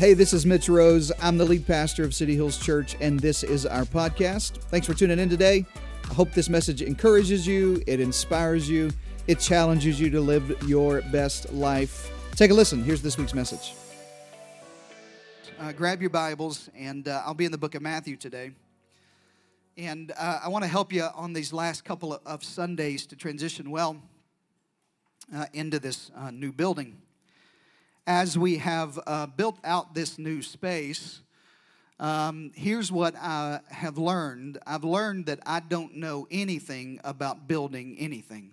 Hey, this is Mitch Rose. I'm the lead pastor of City Hills Church, and this is our podcast. Thanks for tuning in today. I hope this message encourages you, it inspires you, it challenges you to live your best life. Take a listen. Here's this week's message. Uh, grab your Bibles, and uh, I'll be in the book of Matthew today. And uh, I want to help you on these last couple of Sundays to transition well uh, into this uh, new building. As we have uh, built out this new space, um, here's what I have learned I've learned that I don't know anything about building anything.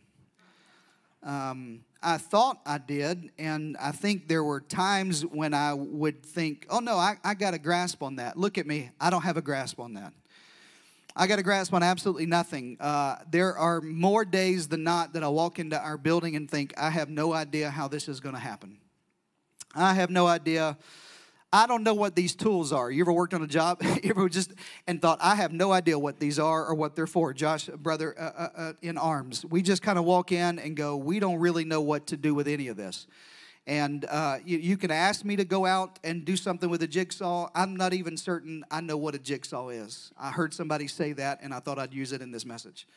Um, I thought I did, and I think there were times when I would think, oh no, I, I got a grasp on that. Look at me, I don't have a grasp on that. I got a grasp on absolutely nothing. Uh, there are more days than not that I walk into our building and think, I have no idea how this is going to happen. I have no idea. I don't know what these tools are. You ever worked on a job? you ever just and thought, I have no idea what these are or what they're for? Josh, brother uh, uh, uh in arms. We just kind of walk in and go, we don't really know what to do with any of this. And uh, you, you, can ask me to go out and do something with a jigsaw. I'm not even certain I know what a jigsaw is. I heard somebody say that, and I thought I'd use it in this message.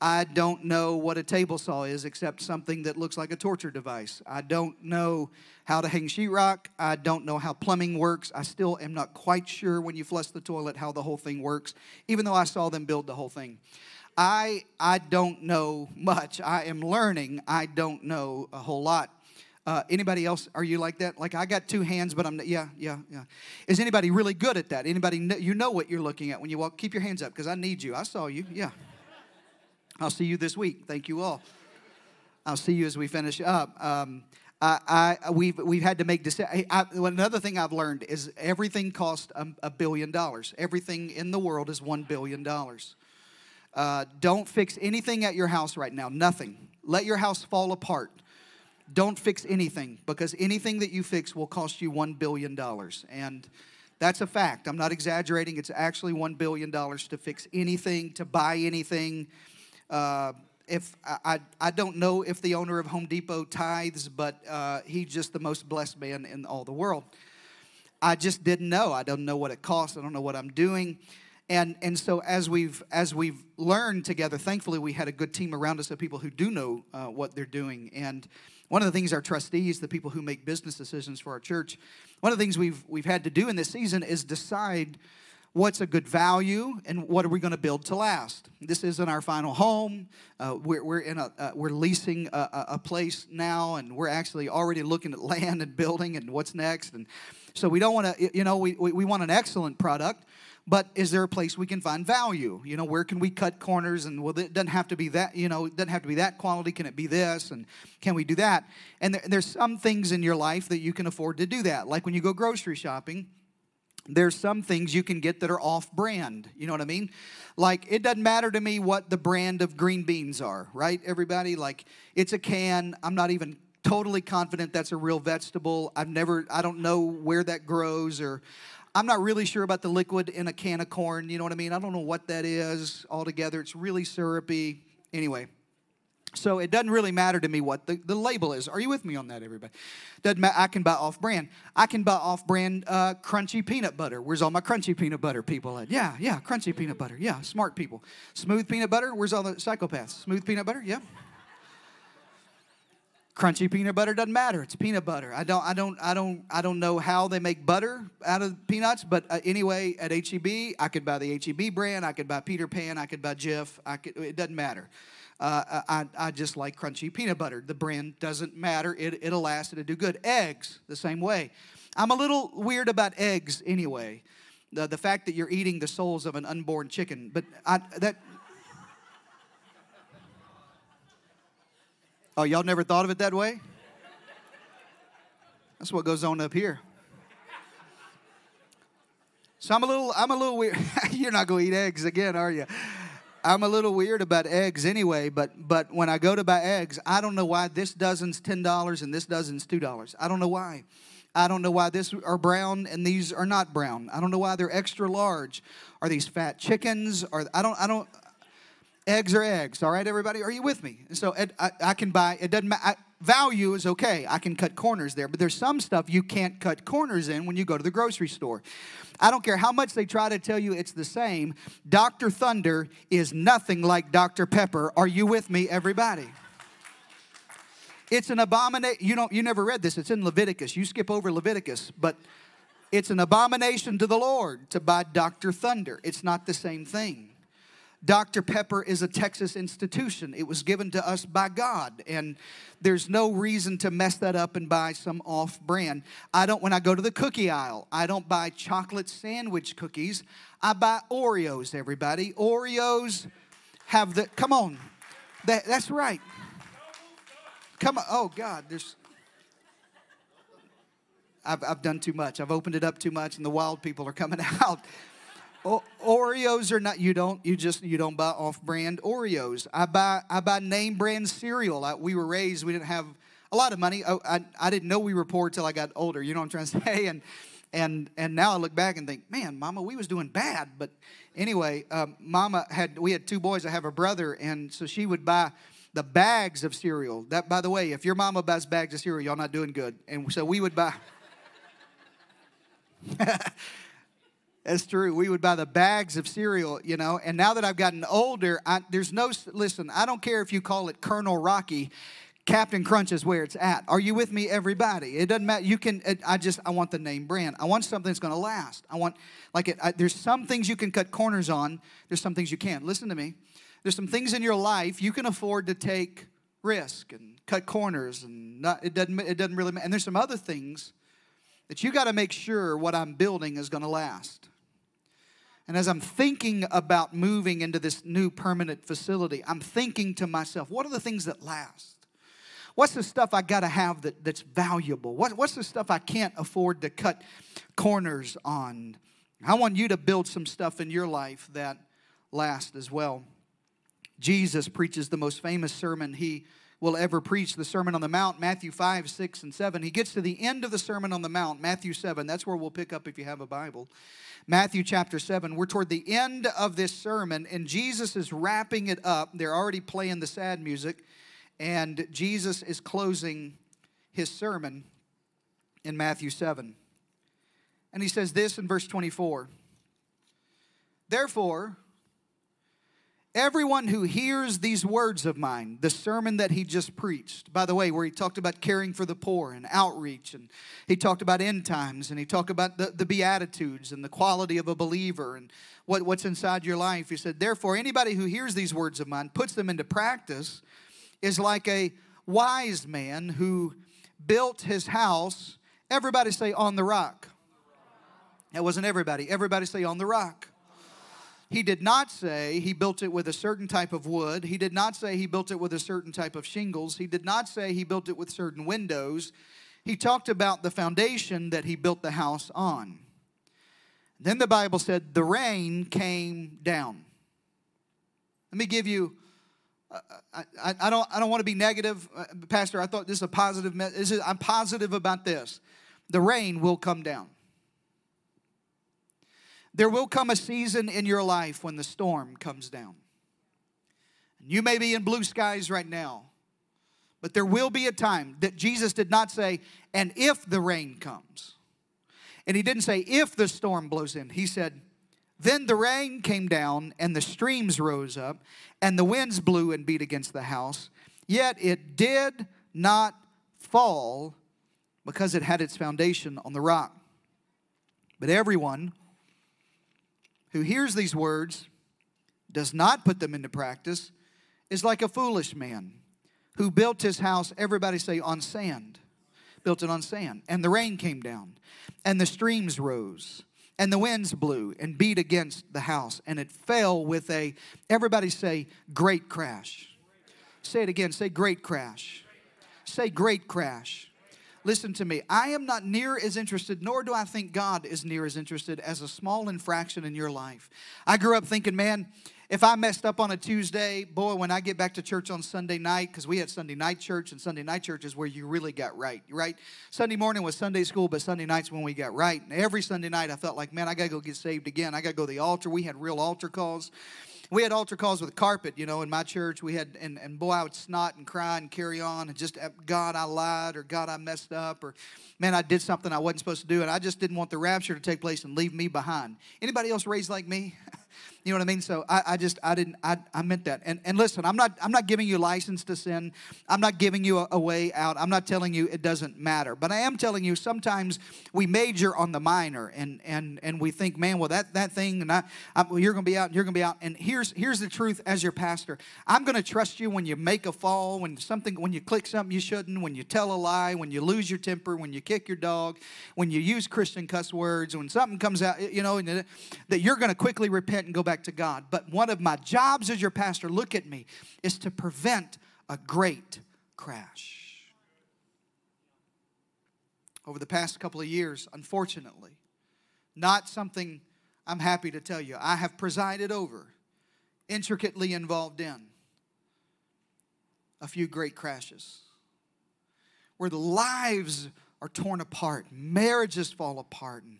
I don't know what a table saw is except something that looks like a torture device. I don't know how to hang sheetrock. I don't know how plumbing works. I still am not quite sure when you flush the toilet how the whole thing works, even though I saw them build the whole thing. I, I don't know much. I am learning. I don't know a whole lot. Uh, anybody else? Are you like that? Like I got two hands, but I'm yeah, yeah, yeah. Is anybody really good at that? Anybody know, you know what you're looking at when you walk? Keep your hands up because I need you. I saw you. Yeah. I'll see you this week. Thank you all. I'll see you as we finish up. Um, I, I, we've, we've had to make decisions. Another thing I've learned is everything costs a, a, billion dollars. Everything in the world is one billion dollars. Uh, don't fix anything at your house right now. Nothing. Let your house fall apart. Don't fix anything because anything that you fix will cost you $1 billion. And that's a fact. I'm not exaggerating. It's actually $1 billion to fix anything, to buy anything. Uh, if I, I don't know if the owner of Home Depot tithes, but uh, he's just the most blessed man in all the world. I just didn't know. I don't know what it costs. I don't know what I'm doing. And, and so as we've as we've learned together, thankfully we had a good team around us of people who do know uh, what they're doing. And one of the things our trustees, the people who make business decisions for our church, one of the things we've, we've had to do in this season is decide what's a good value and what are we going to build to last? This isn't our final home. Uh, we're, we're in a uh, we're leasing a, a, place now and we're actually already looking at land and building and what's next. And so we don't want to you know we, we, we want an excellent product but is there a place we can find value? You know where can we cut corners and well it doesn't have to be that you know it doesn't have to be that quality. Can it be this? And can we do that? And there, there's some things in your life that you can afford to do that. Like when you go grocery shopping there's some things you can get that are off brand you know what i mean like it doesn't matter to me what the brand of green beans are right everybody like it's a can i'm not even totally confident that's a real vegetable i've never i don't know where that grows or I'm not really sure about the liquid in a can of corn. You know what I mean? I don't know what that is altogether. It's really syrupy. Anyway, so it doesn't really matter to me what the, the label is. Are you with me on that, everybody? Doesn't matter. I can buy off brand. I can buy off brand uh, crunchy peanut butter. Where's all my crunchy peanut butter people at? Yeah, yeah, crunchy peanut butter. Yeah, smart people. Smooth peanut butter. Where's all the psychopaths? Smooth peanut butter. Yeah crunchy peanut butter doesn't matter it's peanut butter i don't i don't i don't i don't know how they make butter out of peanuts but uh, anyway at heb i could buy the heb brand i could buy peter pan i could buy jif i could it doesn't matter uh, I, I just like crunchy peanut butter the brand doesn't matter it, it'll last it'll do good eggs the same way i'm a little weird about eggs anyway the, the fact that you're eating the souls of an unborn chicken but I, that Oh, y'all never thought of it that way? That's what goes on up here. So I'm a little, I'm a little weird. You're not going to eat eggs again, are you? I'm a little weird about eggs anyway, but but when I go to buy eggs, I don't know why this dozen's ten dollars and this dozen's two dollars. I don't know why. I don't know why this are brown and these are not brown. I don't know why they're extra large. Are these fat chickens? Or I don't I don't eggs are eggs all right everybody are you with me and so I, I can buy it doesn't matter value is okay. I can cut corners there, but there's some stuff you can't cut corners in when you go to the grocery store. I don't care how much they try to tell you it's the same. Dr. Thunder is nothing like Dr. Pepper. Are you with me, everybody? It's an abomination. You don't you never read this. It's in Leviticus. You skip over Leviticus, but it's an abomination to the Lord to buy Dr. Thunder. It's not the same thing. Dr. Pepper is a Texas institution. It was given to us by God, and there's no reason to mess that up and buy some off brand. I don't, when I go to the cookie aisle, I don't buy chocolate sandwich cookies. I buy Oreos, everybody. Oreos have the, come on, that, that's right. Come on, oh God, there's, I've, I've done too much. I've opened it up too much, and the wild people are coming out. O- Oreos are not. You don't. You just. You don't buy off-brand Oreos. I buy. I buy name brand cereal. I, we were raised. We didn't have a lot of money. I, I, I didn't know we were poor till I got older. You know what I'm trying to say? And and and now I look back and think, man, Mama, we was doing bad. But anyway, um, Mama had. We had two boys. I have a brother, and so she would buy the bags of cereal. That, by the way, if your mama buys bags of cereal, y'all not doing good. And so we would buy. That's true. We would buy the bags of cereal, you know. And now that I've gotten older, I, there's no, listen, I don't care if you call it Colonel Rocky. Captain Crunch is where it's at. Are you with me, everybody? It doesn't matter. You can, it, I just, I want the name brand. I want something that's going to last. I want, like, it, I, there's some things you can cut corners on, there's some things you can't. Listen to me. There's some things in your life you can afford to take risk and cut corners, and not, it, doesn't, it doesn't really matter. And there's some other things that you got to make sure what I'm building is going to last. And as I'm thinking about moving into this new permanent facility, I'm thinking to myself, what are the things that last? What's the stuff I got to have that, that's valuable? What, what's the stuff I can't afford to cut corners on? I want you to build some stuff in your life that lasts as well. Jesus preaches the most famous sermon he will ever preach, the Sermon on the Mount, Matthew 5, 6, and 7. He gets to the end of the Sermon on the Mount, Matthew 7. That's where we'll pick up if you have a Bible. Matthew chapter 7. We're toward the end of this sermon, and Jesus is wrapping it up. They're already playing the sad music, and Jesus is closing his sermon in Matthew 7. And he says this in verse 24 Therefore, Everyone who hears these words of mine, the sermon that he just preached, by the way, where he talked about caring for the poor and outreach, and he talked about end times, and he talked about the, the Beatitudes and the quality of a believer and what, what's inside your life. He said, Therefore, anybody who hears these words of mine, puts them into practice, is like a wise man who built his house. Everybody say, on the rock. That wasn't everybody. Everybody say, on the rock. He did not say he built it with a certain type of wood. He did not say he built it with a certain type of shingles. He did not say he built it with certain windows. He talked about the foundation that he built the house on. Then the Bible said the rain came down. Let me give you. Uh, I, I, I, don't. I don't want to be negative, uh, Pastor. I thought this is a positive. This is, I'm positive about this. The rain will come down. There will come a season in your life when the storm comes down. You may be in blue skies right now, but there will be a time that Jesus did not say, and if the rain comes. And he didn't say, if the storm blows in. He said, then the rain came down, and the streams rose up, and the winds blew and beat against the house. Yet it did not fall because it had its foundation on the rock. But everyone who hears these words, does not put them into practice, is like a foolish man who built his house, everybody say, on sand. Built it on sand. And the rain came down, and the streams rose, and the winds blew and beat against the house, and it fell with a, everybody say, great crash. Say it again, say, great crash. Say, great crash. Listen to me. I am not near as interested, nor do I think God is near as interested as a small infraction in your life. I grew up thinking, man, if I messed up on a Tuesday, boy, when I get back to church on Sunday night, because we had Sunday night church, and Sunday night church is where you really got right, right? Sunday morning was Sunday school, but Sunday night's when we got right. And every Sunday night, I felt like, man, I got to go get saved again. I got to go to the altar. We had real altar calls we had altar calls with carpet, you know, in my church. We had, and, and boy, I would snot and cry and carry on and just, uh, God, I lied or God, I messed up or man, I did something I wasn't supposed to do and I just didn't want the rapture to take place and leave me behind. Anybody else raised like me? You know what I mean? So I, I just I didn't I, I meant that. And and listen, I'm not I'm not giving you license to sin. I'm not giving you a, a, way out. I'm not telling you it doesn't matter. But I am telling you sometimes we major on the minor and and and we think, man, well that that thing and I, I well, you're gonna be out, you're gonna be out. And here's here's the truth as your pastor. I'm gonna trust you when you make a fall, when something when you click something you shouldn't, when you tell a lie, when you lose your temper, when you kick your dog, when you use Christian cuss words, when something comes out, you know, that you're gonna quickly repent and go back back to God. But one of my jobs as your pastor, look at me, is to prevent a great crash. Over the past couple of years, unfortunately, not something I'm happy to tell you, I have presided over, intricately involved in a few great crashes where the lives are torn apart, marriages fall apart, and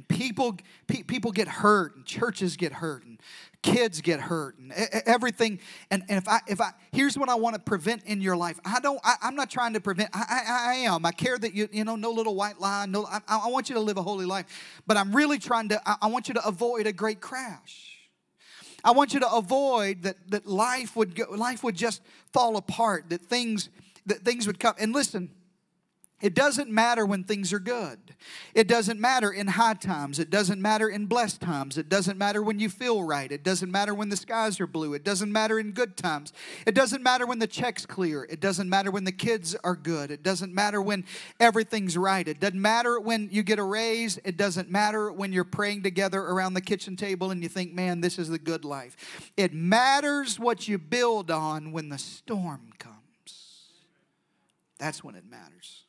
and people, pe- people get hurt, and churches get hurt, and kids get hurt, and everything. And, and if I, if I, here's what I want to prevent in your life. I don't. I, am not trying to prevent. I, I, I, am. I care that you, you know, no little white lie. No, I, I want you to live a holy life. But I'm really trying to. I, I want you to avoid a great crash. I want you to avoid that that life would go, life would just fall apart. That things that things would come. And listen it doesn't matter when things are good. It doesn't matter in high times. It doesn't matter in blessed times. It doesn't matter when you feel right. It doesn't matter when the skies are blue. It doesn't matter in good times. It doesn't matter when the check's clear. It doesn't matter when the kids are good. It doesn't matter when everything's right. It doesn't matter when you get a raise. It doesn't matter when you're praying together around the kitchen table and you think, man, this is the good life. It matters what you build on when the storm comes. That's when it matters.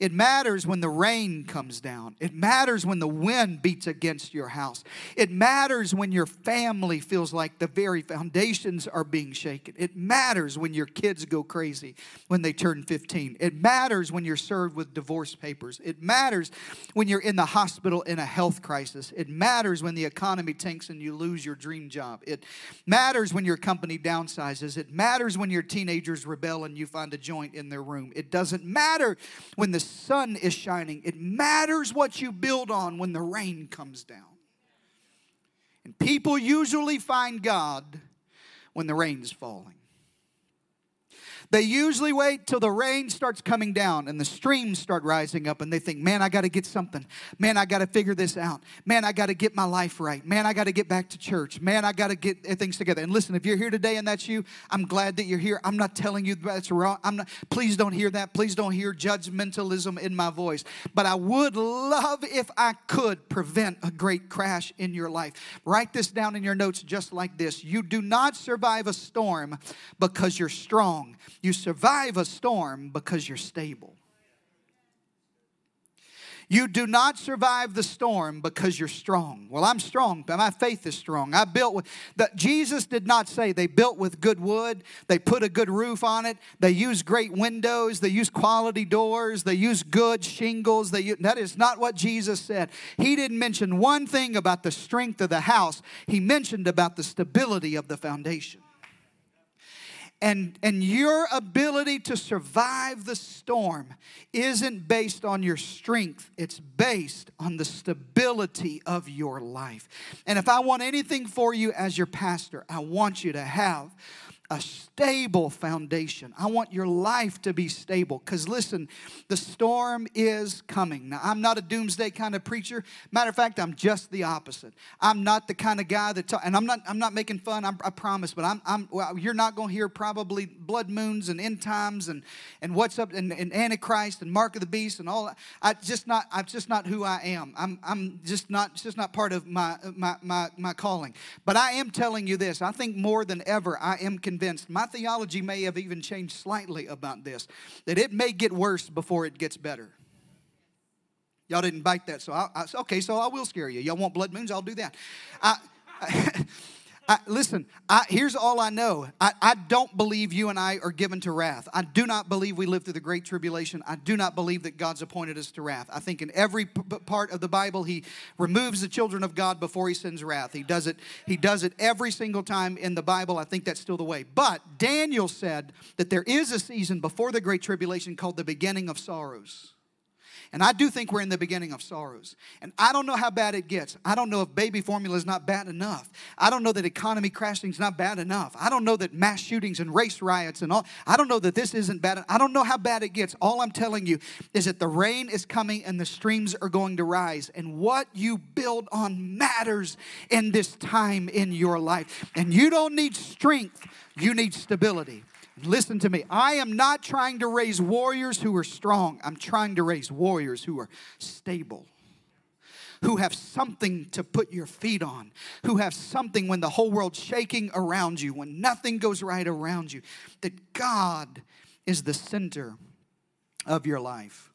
It matters when the rain comes down. It matters when the wind beats against your house. It matters when your family feels like the very foundations are being shaken. It matters when your kids go crazy when they turn 15. It matters when you're served with divorce papers. It matters when you're in the hospital in a health crisis. It matters when the economy tanks and you lose your dream job. It matters when your company downsizes. It matters when your teenagers rebel and you find a joint in their room. It doesn't matter when the sun is shining. It matters what you build on when the rain comes down. And people usually find God when the rain's falling. They usually wait till the rain starts coming down and the streams start rising up and they think, man, I got to get something. Man, I got to figure this out. Man, I got to get my life right. Man, I got to get back to church. Man, I got to get things together. And listen, if you're here today and that's you, I'm glad that you're here. I'm not telling you that's wrong. I'm not, please don't hear that. Please don't hear judgmentalism in my voice. But I would love if I could prevent a great crash in your life. Write this down in your notes just like this. You do not survive a storm because you're strong. You survive a storm because you're stable. You do not survive the storm because you're strong. Well, I'm strong, but my faith is strong. I built with that Jesus did not say they built with good wood, they put a good roof on it, they use great windows, they use quality doors, they use good shingles. They that is not what Jesus said. He didn't mention one thing about the strength of the house. He mentioned about the stability of the foundation and, and your ability to survive the storm isn't based on your strength, it's based on the stability of your life. And if I want anything for you as your pastor, I want you to have a stable foundation. I want your life to be stable because listen, the storm is coming. Now, I'm not a doomsday kind of preacher. Matter of fact, I'm just the opposite. I'm not the kind of guy that, talk, and I'm not, I'm not making fun, I'm, i promise, but I'm, I'm well, you're not going to hear probably blood moons and end times and, and what's up and, and Antichrist and Mark of the Beast and all that. I just not, I'm just not who I am. I'm, I'm just not, it's just not part of my, my, my, my calling. But I am telling you this. I think more than ever, I am convinced convinced, my theology may have even changed slightly about this, that it may get worse before it gets better. Y'all didn't bite that, so I, I okay, so I will scare you. Y'all want blood moons? I'll do that. I, I, listen, I, here's all I know. I, I don't believe you and I are given to wrath. I do not believe we live through the great tribulation. I do not believe that God's appointed us to wrath. I think in every p- part of the Bible, He removes the children of God before He sends wrath. He does it. He does it every single time in the Bible. I think that's still the way. But Daniel said that there is a season before the great tribulation called the beginning of sorrows. And I do think we're in the beginning of sorrows. And I don't know how bad it gets. I don't know if baby formula is not bad enough. I don't know that economy crashing is not bad enough. I don't know that mass shootings and race riots and all. I don't know that this isn't bad. I don't know how bad it gets. All I'm telling you is that the rain is coming and the streams are going to rise. And what you build on matters in this time in your life. And you don't need strength, you need stability. Listen to me. I am not trying to raise warriors who are strong. I'm trying to raise warriors who are stable, who have something to put your feet on, who have something when the whole world's shaking around you, when nothing goes right around you, that God is the center of your life,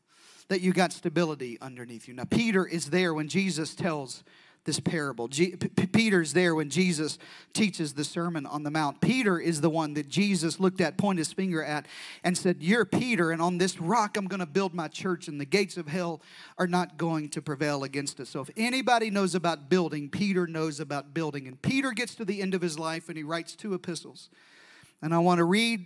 that you got stability underneath you. Now, Peter is there when Jesus tells this parable. G- P- Peter's there when Jesus teaches the Sermon on the Mount. Peter is the one that Jesus looked at, pointed his finger at, and said, You're Peter, and on this rock I'm going to build my church, and the gates of hell are not going to prevail against it. So if anybody knows about building, Peter knows about building. And Peter gets to the end of his life and he writes two epistles. And I want to read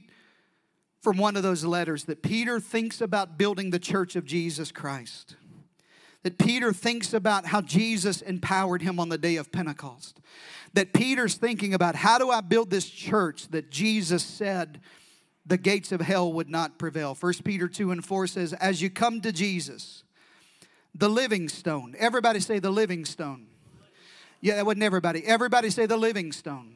from one of those letters that Peter thinks about building the church of Jesus Christ that Peter thinks about how Jesus empowered him on the day of Pentecost. That Peter's thinking about how do I build this church that Jesus said the gates of hell would not prevail. 1 Peter 2 and 4 says, As you come to Jesus, the living stone. Everybody say the living stone. Yeah, that wasn't everybody. Everybody say the living stone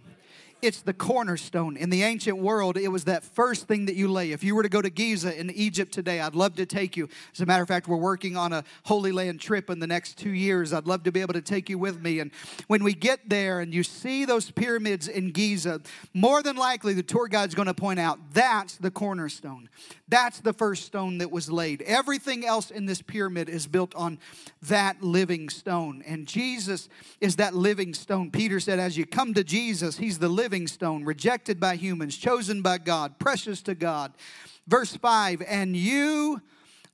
it's the cornerstone. In the ancient world, it was that first thing that you lay. If you were to go to Giza in Egypt today, I'd love to take you. As a matter of fact, we're working on a Holy Land trip in the next two years. I'd love to be able to take you with me. And when we get there and you see those pyramids in Giza, more than likely the tour guide's going to point out that's the cornerstone. That's the first stone that was laid. Everything else in this pyramid is built on that living stone. And Jesus is that living stone. Peter said, as you come to Jesus, he's the living living stone, rejected by humans, chosen by God, precious to God. Verse 5 And you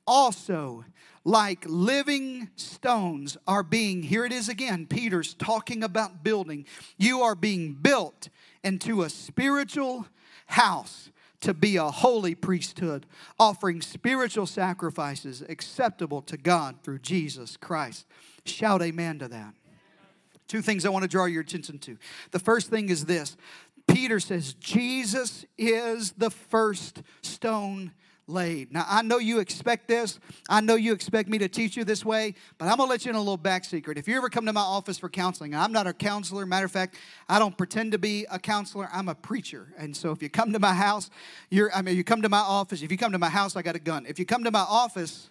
also, like living stones, are being, here it is again, Peter's talking about building. You are being built into a spiritual house to be a holy priesthood, offering spiritual sacrifices acceptable to God through Jesus Christ. Shout amen to that. Two things I want to draw your attention to. The first thing is this Peter says, Jesus is the first stone laid. Now, I know you expect this. I know you expect me to teach you this way, but I'm going to let you in a little back secret. If you ever come to my office for counseling, I'm not a counselor. Matter of fact, I don't pretend to be a counselor. I'm a preacher. And so if you come to my house, you're, I mean, you come to my office. If you come to my house, I got a gun. If you come to my office,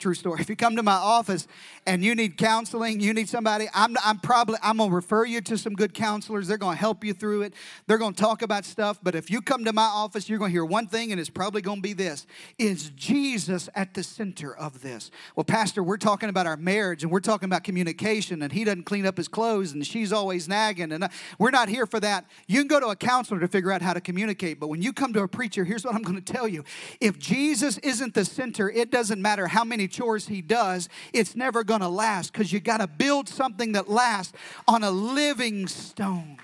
True story. If you come to my office and you need counseling, you need somebody, I'm, I'm probably, I'm going to refer you to some good counselors. They're going to help you through it. They're going to talk about stuff. But if you come to my office, you're going to hear one thing, and it's probably going to be this Is Jesus at the center of this? Well, Pastor, we're talking about our marriage and we're talking about communication, and he doesn't clean up his clothes, and she's always nagging. And we're not here for that. You can go to a counselor to figure out how to communicate. But when you come to a preacher, here's what I'm going to tell you if Jesus isn't the center, it doesn't matter how many chores he does, it's never going to last because you got to build something that lasts on a living stone.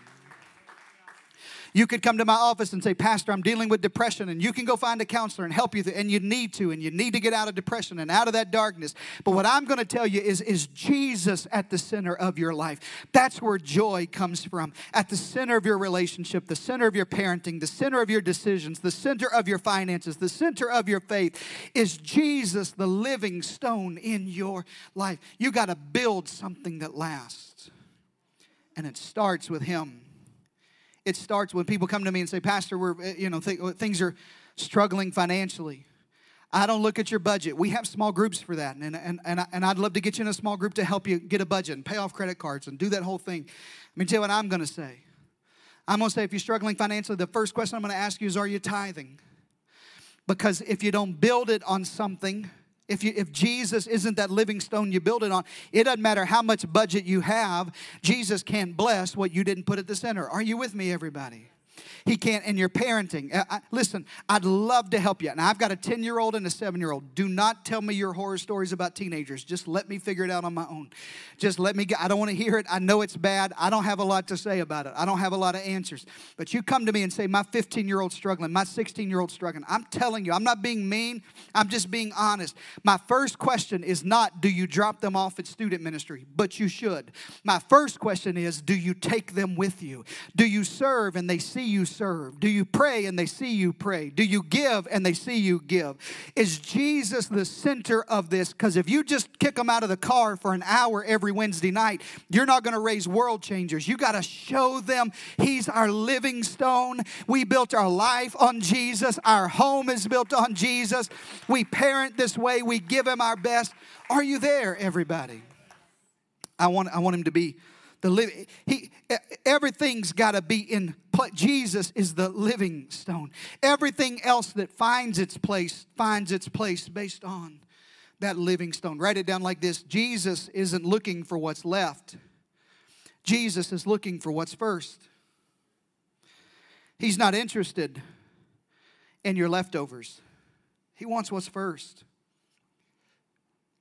You could come to my office and say, Pastor, I'm dealing with depression, and you can go find a counselor and help you, and you need to, and you need to get out of depression and out of that darkness. But what I'm going to tell you is, is Jesus at the center of your life. That's where joy comes from. At the center of your relationship, the center of your parenting, the center of your decisions, the center of your finances, the center of your faith is Jesus, the living stone in your life. You got to build something that lasts. And it starts with Him it starts when people come to me and say, Pastor, we're, eh, you know, th- things are struggling financially. I don't look at your budget. We have small groups for that. And, and, and, and I'd love to get you in a small group to help you get a budget and pay off credit cards and do that whole thing. Let me tell you what I'm going to say. I'm going to say, if you're struggling financially, the first question I'm going to ask you is, Are you tithing? Because if you don't build it on something, If, you, if Jesus isn't that living stone you build it on, it doesn't matter how much budget you have, Jesus can't bless what you didn't put at the center. Are you with me, everybody? He can't in your parenting. I, I, listen, I'd love to help you. Now, I've got a 10 year old and a 7 year old. Do not tell me your horror stories about teenagers. Just let me figure it out on my own. Just let me get, I don't want to hear it. I know it's bad. I don't have a lot to say about it. I don't have a lot of answers. But you come to me and say, my 15 year old struggling, my 16 year old struggling. I'm telling you, I'm not being mean. I'm just being honest. My first question is not, do you drop them off at student ministry? But you should. My first question is, do you take them with you? Do you serve and they see you serve? Do you pray and they see you pray? Do you give and they see you give? Is Jesus the center of this? Because if you just kick them out of the car for an hour every Wednesday night, you're not going to raise world changers. You got to show them He's our living stone. We built our life on Jesus, our home is built on Jesus. We parent this way, we give Him our best. Are you there, everybody? I want, I want Him to be the living he everything's got to be in place jesus is the living stone. Everything else that finds its place finds its place based on that living stone. Write it down like this jesus isn't looking for what's left. Jesus is looking for what's first. He's not interested in your leftovers. He wants what's first.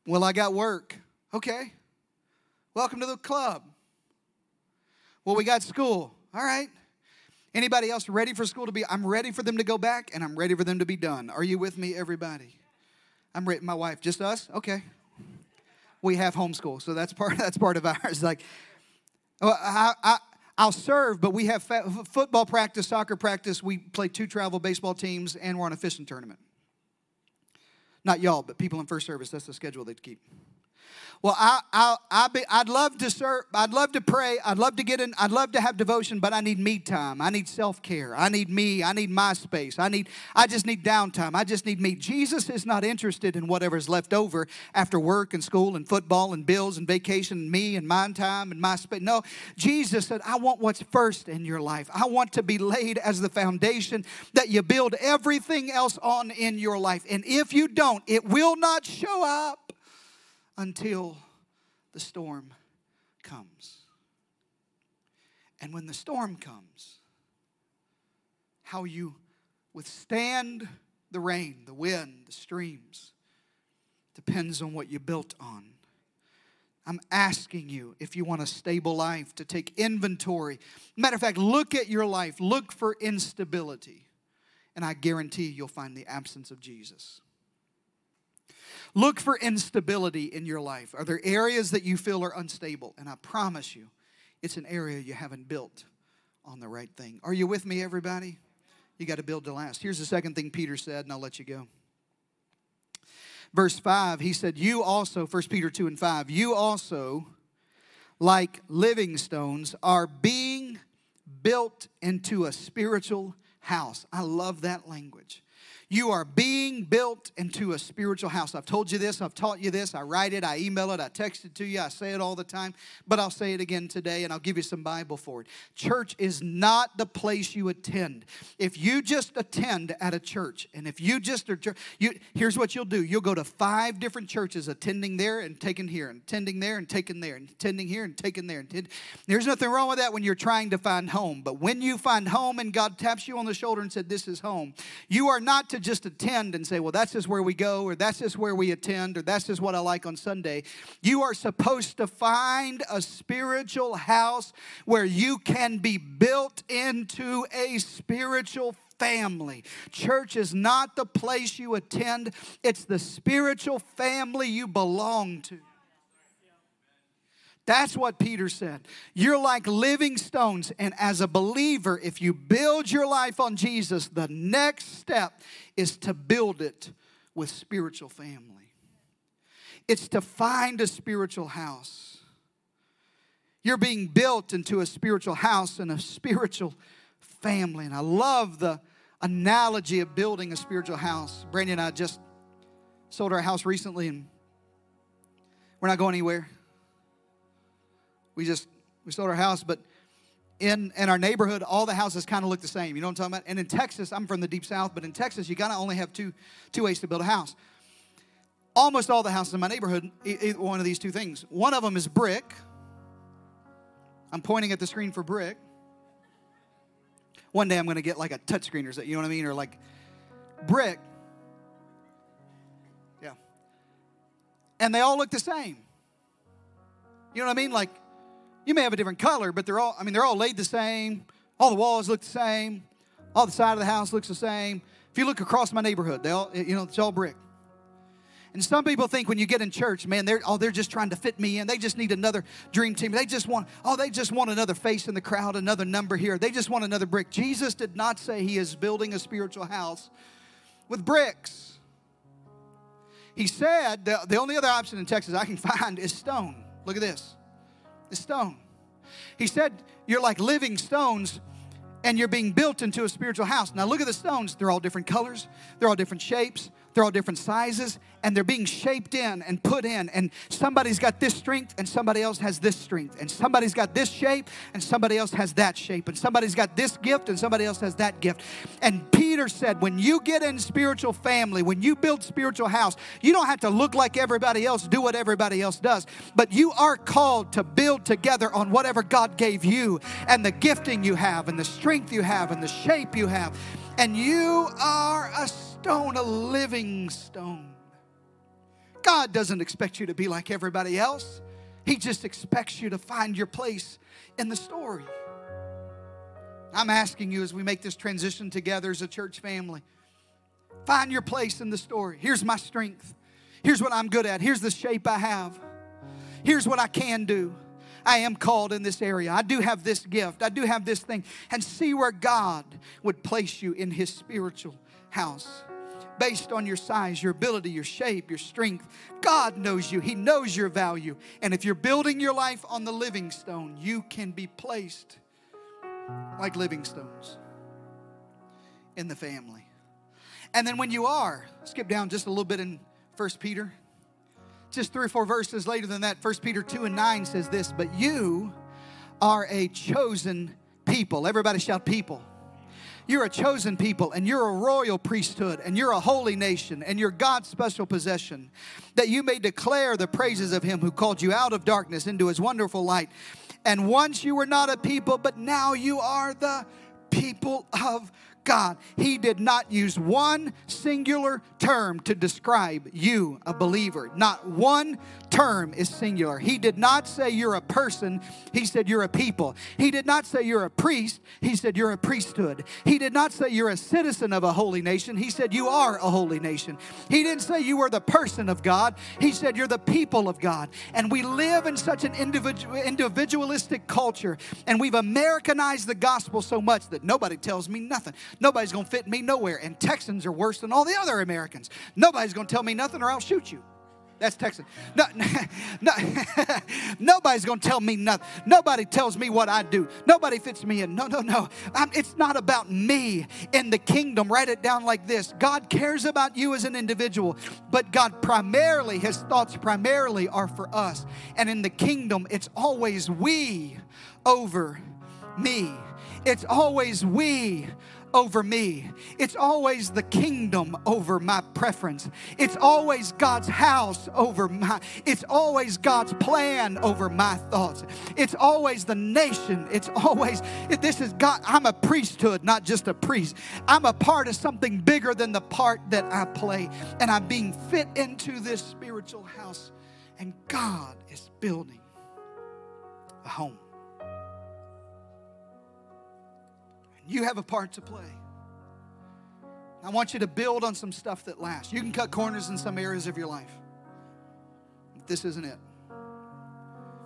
Well i got work. Okay. Welcome to the club well, we got school. All right. Anybody else ready for school to be? I'm ready for them to go back and I'm ready for them to be done. Are you with me, everybody? I'm ready. My wife, just us? Okay. We have homeschool, so that's part. That's part of ours. Like, I, I, I'll serve, but we have fa- football practice, soccer practice. We play two travel baseball teams, and we're on a fishing tournament. Not y'all, but people in first service. That's the schedule they keep. Well, I, I, I be, I'd love to serve. I'd love to pray. I'd love to get in. I'd love to have devotion, but I need me time. I need self care. I need me. I need my space. I need. I just need downtime. I just need me. Jesus is not interested in whatever's left over after work and school and football and bills and vacation and me and my time and my space. No, Jesus said, I want what's first in your life. I want to be laid as the foundation that you build everything else on in your life. And if you don't, it will not show up until the storm comes. And when the storm comes, how you withstand the rain, the wind, the streams, depends on what you built on. I'm asking you, if you want a stable life, to take inventory. Matter of fact, look at your life, look for instability, and I guarantee you'll find the absence of Jesus. Look for instability in your life. Are there areas that you feel are unstable? And I promise you, it's an area you haven't built on the right thing. Are you with me, everybody? You got to build to last. Here's the second thing Peter said, and I'll let you go. Verse 5, he said, You also, 1 Peter 2 and 5, you also, like living stones, are being built into a spiritual house. I love that language. You are being built into a spiritual house. I've told you this, I've taught you this, I write it, I email it, I text it to you, I say it all the time, but I'll say it again today and I'll give you some Bible for it. Church is not the place you attend. If you just attend at a church, and if you just are, you, here's what you'll do you'll go to five different churches, attending there and taking here, and attending there and taking there, and attending here and taking there. And There's nothing wrong with that when you're trying to find home, but when you find home and God taps you on the shoulder and said, This is home, you are not to just attend and say, well, that's just where we go, or that's just where we attend, or that's just what I like on Sunday. You are supposed to find a spiritual house where you can be built into a spiritual family. Church is not the place you attend, it's the spiritual family you belong to. That's what Peter said. You're like living stones. And as a believer, if you build your life on Jesus, the next step is to build it with spiritual family. It's to find a spiritual house. You're being built into a spiritual house and a spiritual family. And I love the analogy of building a spiritual house. Brandy and I just sold our house recently, and we're not going anywhere we just we sold our house, but in in our neighborhood, all the houses kind of look the same. You know what I'm talking about? And in Texas, I'm from the deep south, but in Texas, you gotta only have two two ways to build a house. almost all the houses in my neighborhood, one of these two things. One of them is brick. I'm pointing at the screen for brick. One day I'm to get like a touchscreen or something, you know what I mean? Or like brick. Yeah. And they all look the same. You know what I mean? Like, you may have a different color, but they're all, I mean, they're all laid the same. All the walls look the same. All the side of the house looks the same. If you look across my neighborhood, they all, you know, it's all brick. And some people think when you get in church, man, they're oh, they're just trying to fit me in. They just need another dream team. They just want, oh, they just want another face in the crowd, another number here. They just want another brick. Jesus did not say he is building a spiritual house with bricks. He said the, the only other option in Texas I can find is stone. Look at this. It's stone. He said, You're like living stones and you're being built into a spiritual house. Now, look at the stones. They're all different colors, they're all different shapes, they're all different sizes, and they're being shaped in and put in. And somebody's got this strength, and somebody else has this strength. And somebody's got this shape, and somebody else has that shape. And somebody's got this gift, and somebody else has that gift. And Peter said, when you get in spiritual family, when you build spiritual house, you don't have to look like everybody else, do what everybody else does. But you are called to build together on whatever God gave you, and the gifting you have, and the strength you have, and the shape you have. And you are a stone, a living stone. God doesn't expect you to be like everybody else, He just expects you to find your place in the story. I'm asking you as we make this transition together as a church family find your place in the story. Here's my strength. Here's what I'm good at. Here's the shape I have. Here's what I can do. I am called in this area. I do have this gift. I do have this thing. And see where God would place you in His spiritual house based on your size, your ability, your shape, your strength. God knows you, He knows your value. And if you're building your life on the living stone, you can be placed like living stones in the family. And then when you are, skip down just a little bit in First Peter. Just three or four verses later than that, First Peter 2 and 9 says this, but you are a chosen people. Everybody shout people you're a chosen people and you're a royal priesthood and you're a holy nation and you're God's special possession, that you may declare the praises of him who called you out of darkness into his wonderful light. And once you were not a people, but now you are the people of God. He did not use one singular term to describe you, a believer. Not one term is singular. He did not say you're a person, he said you're a people. He did not say you're a priest, he said you're a priesthood. He did not say you're a citizen of a holy nation, he said you are a holy nation. He didn't say you were the person of God, he said you're the people of God. And we live in such an individual, individualistic culture, and we've Americanized the gospel so much that nobody tells me nothing. Nobody's gonna fit me nowhere. And Texans are worse than all the other Americans. Nobody's gonna tell me nothing or I'll shoot you. That's Texas. No, no, nobody's going to tell me nothing. Nobody tells me what I do. Nobody fits me in. No, no, no. I'm, it's not about me in the kingdom. Write it down like this God cares about you as an individual, but God primarily, his thoughts primarily are for us. And in the kingdom, it's always we over me. It's always we over me. It's always the kingdom over my preference. It's always God's house over my, it's always God's plan over my thoughts. It's always the nation. It's always, this is God. I'm a priesthood, not just a priest. I'm a part of something bigger than the part that I play. And I'm being fit into this spiritual house. And God is building a home. You have a part to play. I want you to build on some stuff that lasts. You can cut corners in some areas of your life. This isn't it.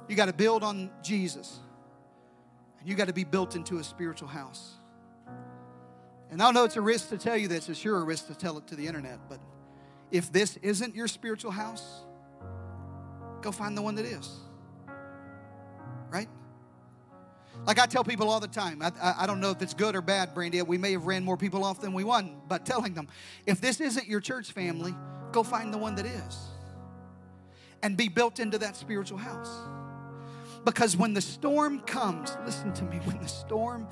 You got to build on Jesus. And you got to be built into a spiritual house. And I know it's a risk to tell you this, it's sure a risk to tell it to the internet, but if this isn't your spiritual house, go find the one that is. Like I tell people all the time, I, I, I, don't know if it's good or bad, Brandy. We may have ran more people off than we won, but telling them, if this isn't your church family, go find the one that is and be built into that spiritual house. Because when the storm comes, listen to me, when the storm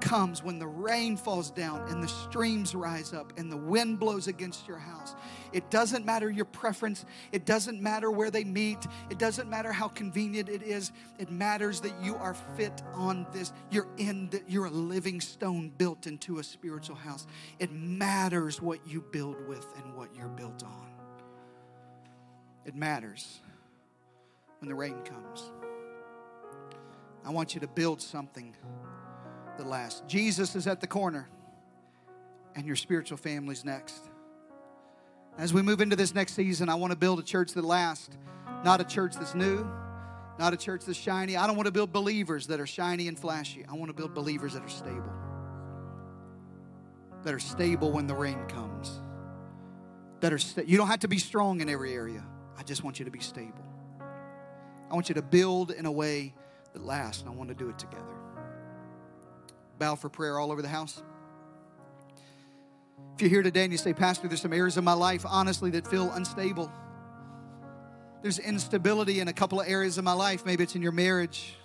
comes, when the rain falls down and the streams rise up and the wind blows against your house, it doesn't matter your preference. It doesn't matter where they meet. It doesn't matter how convenient it is. It matters that you are fit on this. You're in the, you're a living stone built into a spiritual house. It matters what you build with and what you're built on. It matters when the rain comes. I want you to build something that lasts. Jesus is at the corner, and your spiritual family's next. As we move into this next season, I want to build a church that lasts, not a church that's new, not a church that's shiny. I don't want to build believers that are shiny and flashy. I want to build believers that are stable, that are stable when the rain comes. That are you don't have to be strong in every area. I just want you to be stable. I want you to build in a way that lasts, and I want to do it together. Bow for prayer all over the house. If you're here today and you say, Pastor, there's some areas of my life, honestly, that feel unstable. There's instability in a couple of areas of my life. Maybe it's in your marriage.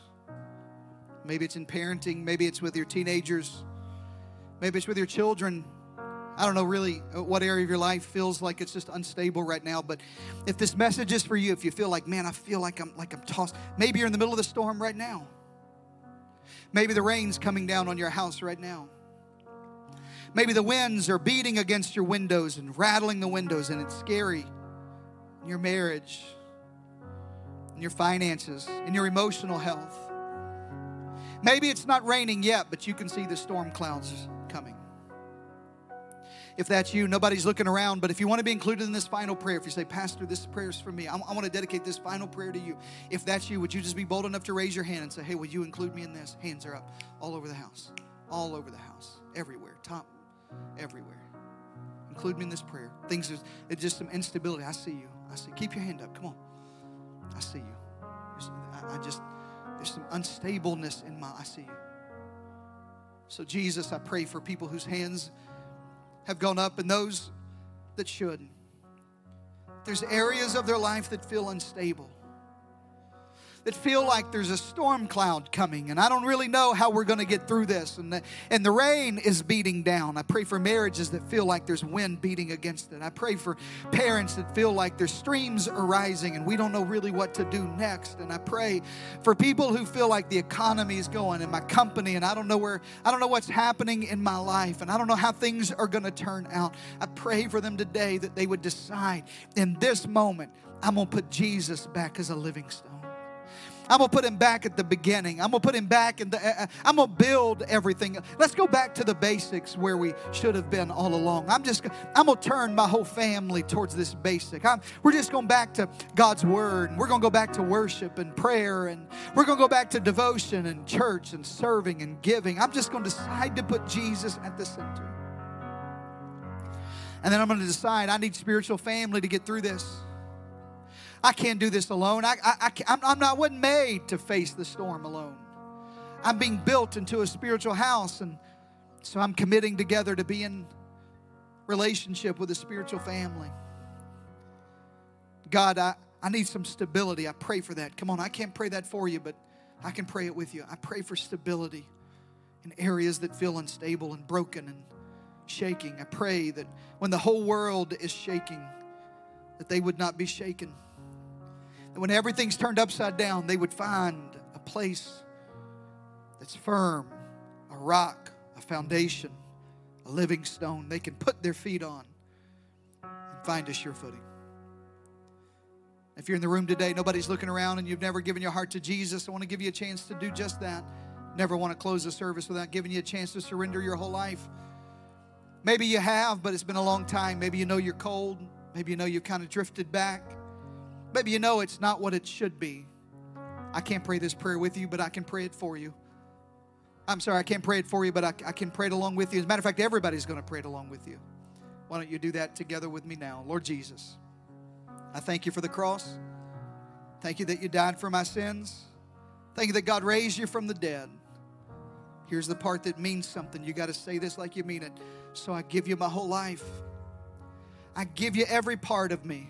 Maybe it's in parenting. Maybe it's with your teenagers. Maybe it's with your children. I don't know really uh, what area of your life feels like it's just unstable right now, but if this message is for you, if you feel like, man, I feel like I'm like I'm tossed, maybe you're in the middle of the storm right now. Maybe the rain's coming down on your house right now. Maybe the winds are beating against your windows and rattling the windows, and it's scary in your marriage, in your finances, in your emotional health. Maybe it's not raining yet, but you can see the storm clouds. If that's you, nobody's looking around, but if you want to be included in this final prayer, if you say, Pastor, this prayer is for me, I, want to dedicate this final prayer to you. If that's you, would you just be bold enough to raise your hand and say, Hey, will you include me in this? Hands are up all over the house, all over the house, everywhere, top, everywhere. Include me in this prayer. Things, is, it's just some instability. I see you. I see. Keep your hand up. Come on. I see you. I, I just, there's some unstableness in my, I see you. So, Jesus, I pray for people whose hands have gone up and those that should. There's areas of their life that feel unstable that feel like there's a storm cloud coming and I don't really know how we're going to get through this and the, and the rain is beating down. I pray for marriages that feel like there's wind beating against it. I pray for parents that feel like their streams are rising and we don't know really what to do next. And I pray for people who feel like the economy is going in my company and I don't know where I don't know what's happening in my life and I don't know how things are going to turn out. I pray for them today that they would decide in this moment I'm going to put Jesus back as a living stone. I'm gonna put him back at the beginning. I'm gonna put him back in the. Uh, I'm gonna build everything. Let's go back to the basics where we should have been all along. I'm just. I'm gonna turn my whole family towards this basic. I'm, we're just going back to God's word. And We're gonna go back to worship and prayer, and we're gonna go back to devotion and church and serving and giving. I'm just gonna decide to put Jesus at the center. And then I'm gonna decide I need spiritual family to get through this. I can't do this alone. I, I, I, I'm not wasn't made to face the storm alone. I'm being built into a spiritual house, and so I'm committing together to be in relationship with a spiritual family. God, I, I need some stability. I pray for that. Come on, I can't pray that for you, but I can pray it with you. I pray for stability in areas that feel unstable and broken and shaking. I pray that when the whole world is shaking, that they would not be shaken that when everything's turned upside down, they would find a place that's firm, a rock, a foundation, a living stone they can put their feet on and find a sure footing. If you're in the room today, nobody's looking around and you've never given your heart to Jesus, I want to give you a chance to do just that. Never want to close the service without giving you a chance to surrender your whole life. Maybe you have, but it's been a long time. Maybe you know you're cold. Maybe you know you've kind of drifted back. Maybe you know it's not what it should be. I can't pray this prayer with you, but I can pray it for you. I'm sorry, I can't pray it for you, but I, I can pray it along with you. As a matter of fact, everybody's going to pray it along with you. Why don't you do that together with me now? Lord Jesus, I thank you for the cross. Thank you that you died for my sins. Thank you that God raised you from the dead. Here's the part that means something. You got to say this like you mean it. So I give you my whole life. I give you every part of me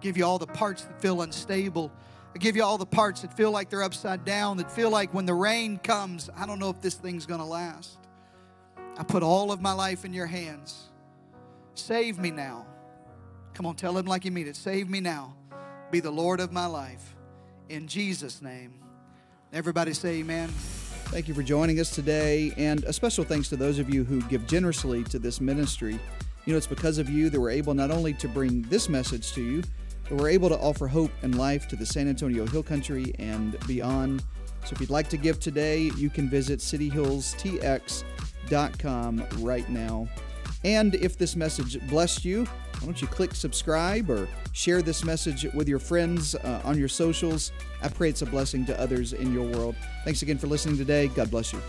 give you all the parts that feel unstable. I give you all the parts that feel like they're upside down, that feel like when the rain comes, I don't know if this thing's going to last. I put all of my life in your hands. Save me now. Come on, tell him like you mean it. Save me now. Be the Lord of my life. In Jesus' name. Everybody say amen. Thank you for joining us today, and a special thanks to those of you who give generously to this ministry. You know, it's because of you that we're able not only to bring this message to you, but we're able to offer hope and life to the San Antonio Hill Country and beyond. So if you'd like to give today, you can visit cityhillstx.com right now. And if this message blessed you, why don't you click subscribe or share this message with your friends uh, on your socials? I pray it's a blessing to others in your world. Thanks again for listening today. God bless you.